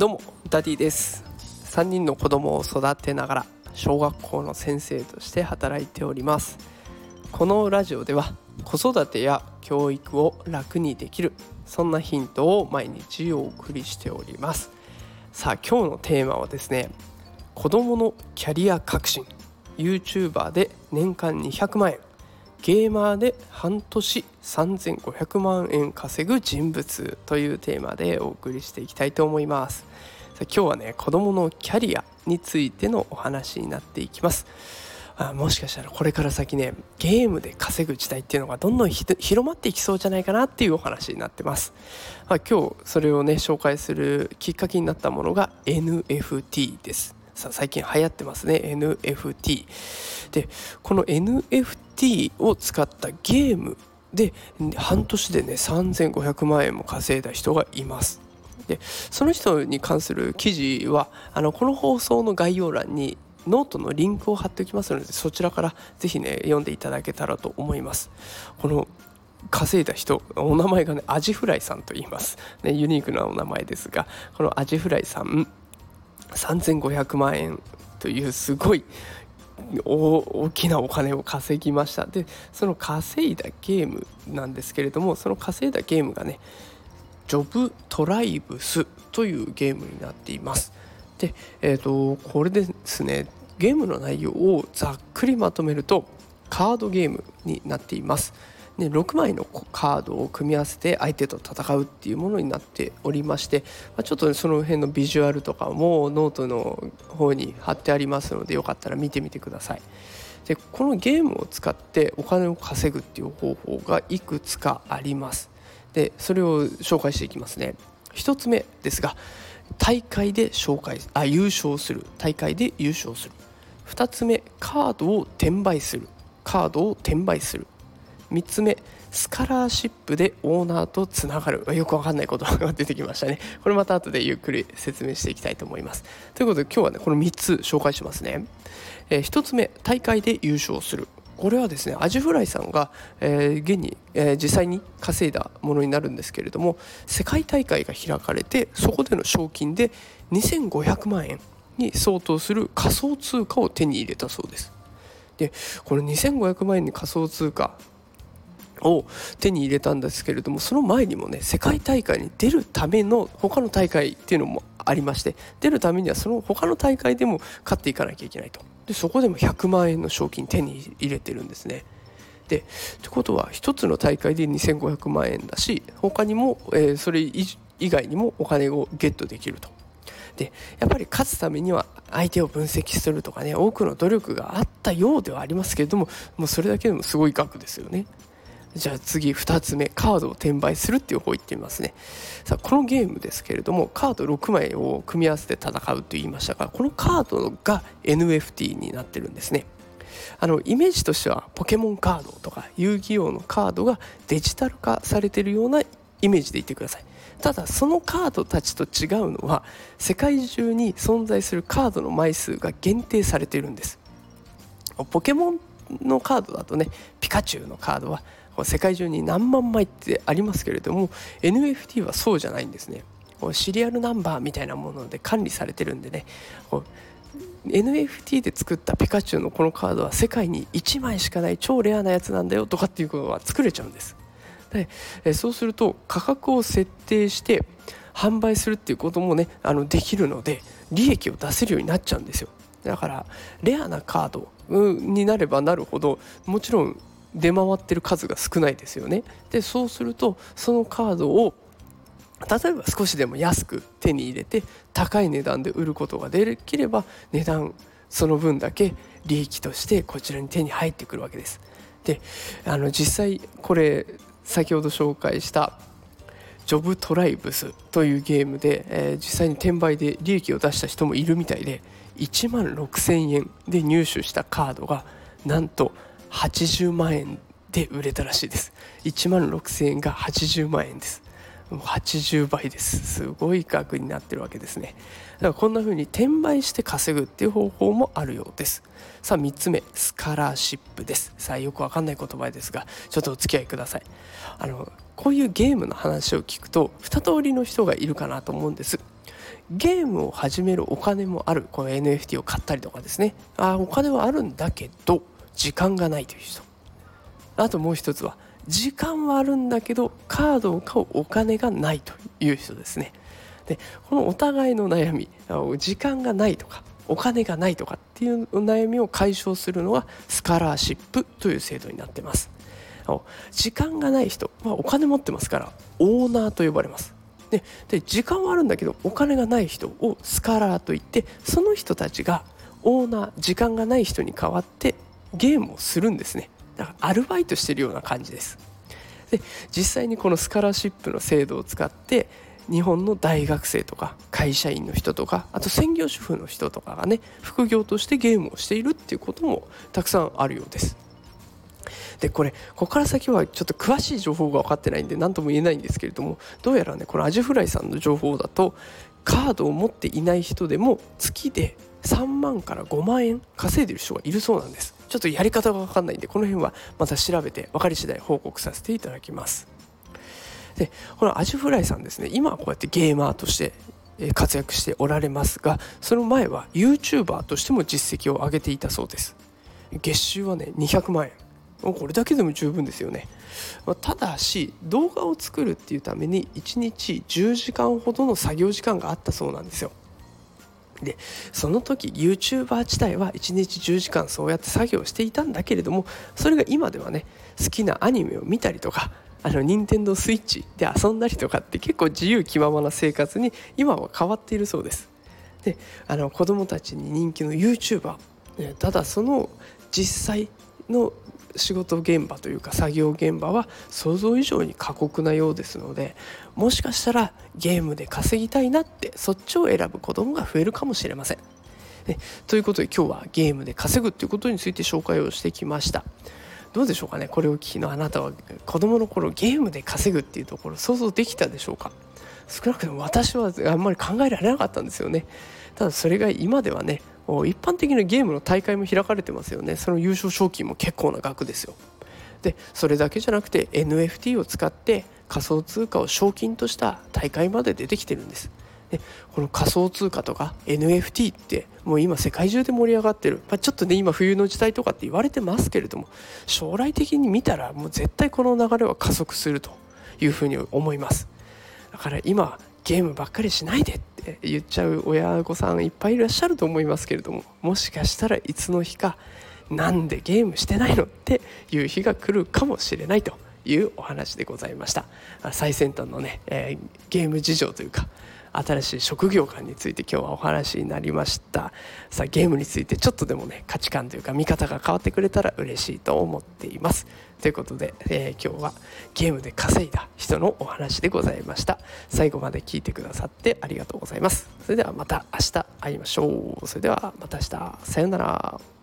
どうもダディです。3人の子供を育てながら小学校の先生として働いております。このラジオでは子育てや教育を楽にできるそんなヒントを毎日お送りしております。さあ今日のテーマはですね子供のキャリア革新。YouTuber で年間200万円。ゲーマーで半年3500万円稼ぐ人物というテーマでお送りしていきたいと思います。今日はね子供のキャリアについてのお話になっていきます。あもしかしたらこれから先ねゲームで稼ぐ時代っていうのがどんどん広まっていきそうじゃないかなっていうお話になってます、まあ、今日それをね紹介するきっかけになったものが NFT です。最近流行ってますね。NFT でこの NFT を使ったゲームで半年でね3500万円も稼いだ人がいます。でその人に関する記事はあのこの放送の概要欄にノートのリンクを貼っておきますのでそちらからぜひね読んでいただけたらと思います。この稼いだ人お名前がねアジフライさんと言います、ね、ユニークなお名前ですがこのアジフライさん3500万円というすごい大きなお金を稼ぎました。でその稼いだゲームなんですけれどもその稼いだゲームがねJobTribes というゲームになっています。でえっ、ー、とこれですねゲームの内容をざっくりまとめるとカードゲームになっています。ね、6枚のカードを組み合わせて相手と戦うっていうものになっておりまして、ま、ちょっとその辺のビジュアルとかもノートの方に貼ってありますのでよかったら見てみてください。でこのゲームを使ってお金を稼ぐっていう方法がいくつかあります。でそれを紹介していきますね。1つ目ですが大会で紹介あ優勝する大会で優勝する2つ目カードを転売するカードを転売する3つ目スカラーシップでオーナーとつながる。よくわかんない言葉が出てきましたね。これまた後でゆっくり説明していきたいと思います。ということで今日はねこの3つ紹介しますね、えー、1つ目大会で優勝する。これはですねアジフライさんが、えー、現に、えー、実際に稼いだものになるんですけれども世界大会が開かれてそこでの賞金で2500万円に相当する仮想通貨を手に入れたそうです。でこの2500万円に仮想通貨を手に入れたんですけれどもその前にもね世界大会に出るための他の大会っていうのもありまして出るためにはその他の大会でも勝っていかなきゃいけないと。でそこでも100万円の賞金手に入れてるんですね。でってことは1つの大会で2500万円だし他にも、えー、それ以外にもお金をゲットできると。でやっぱり勝つためには相手を分析するとかね多くの努力があったようではありますけれどももうそれだけでもすごい額ですよね。じゃあ次2つ目カードを転売するっていう方行ってみますね。さあこのゲームですけれどもカード6枚を組み合わせて戦うと言いましたがこのカードが NFT になってるんですね。あのイメージとしてはポケモンカードとか遊戯王のカードがデジタル化されてるようなイメージでいてください。ただそのカードたちと違うのは世界中に存在するカードの枚数が限定されているんです。ポケモンのカードだとねピカチュウのカードは世界中に何万枚ってありますけれども NFT はそうじゃないんですね。シリアルナンバーみたいなもので管理されてるんでね。こう NFT で作ったピカチュウのこのカードは世界に1枚しかない超レアなやつなんだよとかっていうことは作れちゃうんです。でえそうすると価格を設定して販売するっていうこともねあのできるので利益を出せるようになっちゃうんですよ。だからレアなカードになればなるほどもちろん出回ってる数が少ないですよね。でそうするとそのカードを例えば少しでも安く手に入れて高い値段で売ることができれば値段その分だけ利益としてこちらに手に入ってくるわけです。であの実際これ先ほど紹介したジョブトライブスというゲームで、えー、実際に転売で利益を出した人もいるみたいで1万6000円で入手したカードがなんと80万円で売れたらしいです。1万6000円が80万円です。80倍です。すごい額になってるわけですね。だからこんな風に転売して稼ぐっていう方法もあるようです。さあ3つ目スカラーシップです。さあよくわかんない言葉ですがちょっとお付き合いください。あのこういうゲームの話を聞くと2通りの人がいるかなと思うんです。ゲームを始めるお金もある。この NFT を買ったりとかですね。あお金はあるんだけど時間がないという人。あともう一つは時間はあるんだけどカードを買うお金がないという人ですね。でこのお互いの悩み時間がないとかお金がないとかっていう悩みを解消するのがスカラーシップという制度になってます。時間がない人、まあ、お金持ってますからオーナーと呼ばれます。でで時間はあるんだけどお金がない人をスカラーといってその人たちがオーナー時間がない人に代わってゲームをするんですね。だからアルバイトしてるような感じです。で実際にこのスカラシップの制度を使って日本の大学生とか会社員の人とかあと専業主婦の人とかがね副業としてゲームをしているっていうこともたくさんあるようです。でこれここから先はちょっと詳しい情報が分かってないんで何とも言えないんですけれどもどうやらねこのアジフライさんの情報だとカードを持っていない人でも月で3万から5万円稼いでる人がいるそうなんです。ちょっとやり方が分かんないんでこの辺はまた調べて分かり次第報告させていただきます。でこのアジフライさんですね今はこうやってゲーマーとして活躍しておられますがその前は YouTuber としても実績を上げていたそうです。月収はね200万円。これだけでも十分ですよね。ただし動画を作るっていうために1日10時間ほどの作業時間があったそうなんですよ。でその時 YouTuber 自体は1日10時間そうやって作業していたんだけれどもそれが今ではね好きなアニメを見たりとかあの任天堂スイッチで遊んだりとかって結構自由気ままな生活に今は変わっているそうです。であの子供たちに人気の YouTuber ただその実際の仕事現場というか作業現場は想像以上に過酷なようですのでもしかしたらゲームで稼ぎたいなってそっちを選ぶ子供が増えるかもしれません。ということで今日はゲームで稼ぐっていうことについて紹介をしてきました。どうでしょうかねこれを聞きのあなたは子供の頃ゲームで稼ぐっていうところ想像できたでしょうか？少なくとも私はあんまり考えられなかったんですよねただそれが今ではね一般的なゲームの大会も開かれてますよね。その優勝賞金も結構な額ですよ。でそれだけじゃなくて NFT を使って仮想通貨を賞金とした大会まで出てきてるんです。でこの仮想通貨とか NFT ってもう今世界中で盛り上がってる、まあ、ちょっとね今冬の時代とかって言われてますけれども将来的に見たらもう絶対この流れは加速するというふうに思います。だから今ゲームばっかりしないでって言っちゃう親御さんいっぱいいらっしゃると思いますけれどももしかしたらいつの日かなんでゲームしてないのっていう日が来るかもしれないというお話でございました。最先端のね、えー、ゲーム事情というか新しい職業観について今日はお話になりました。さあゲームについてちょっとでもね価値観というか見方が変わってくれたら嬉しいと思っています。ということで、えー、今日はゲームで稼いだ人のお話でございました。最後まで聞いてくださってありがとうございます。それではまた明日会いましょう。それではまた明日。さようなら。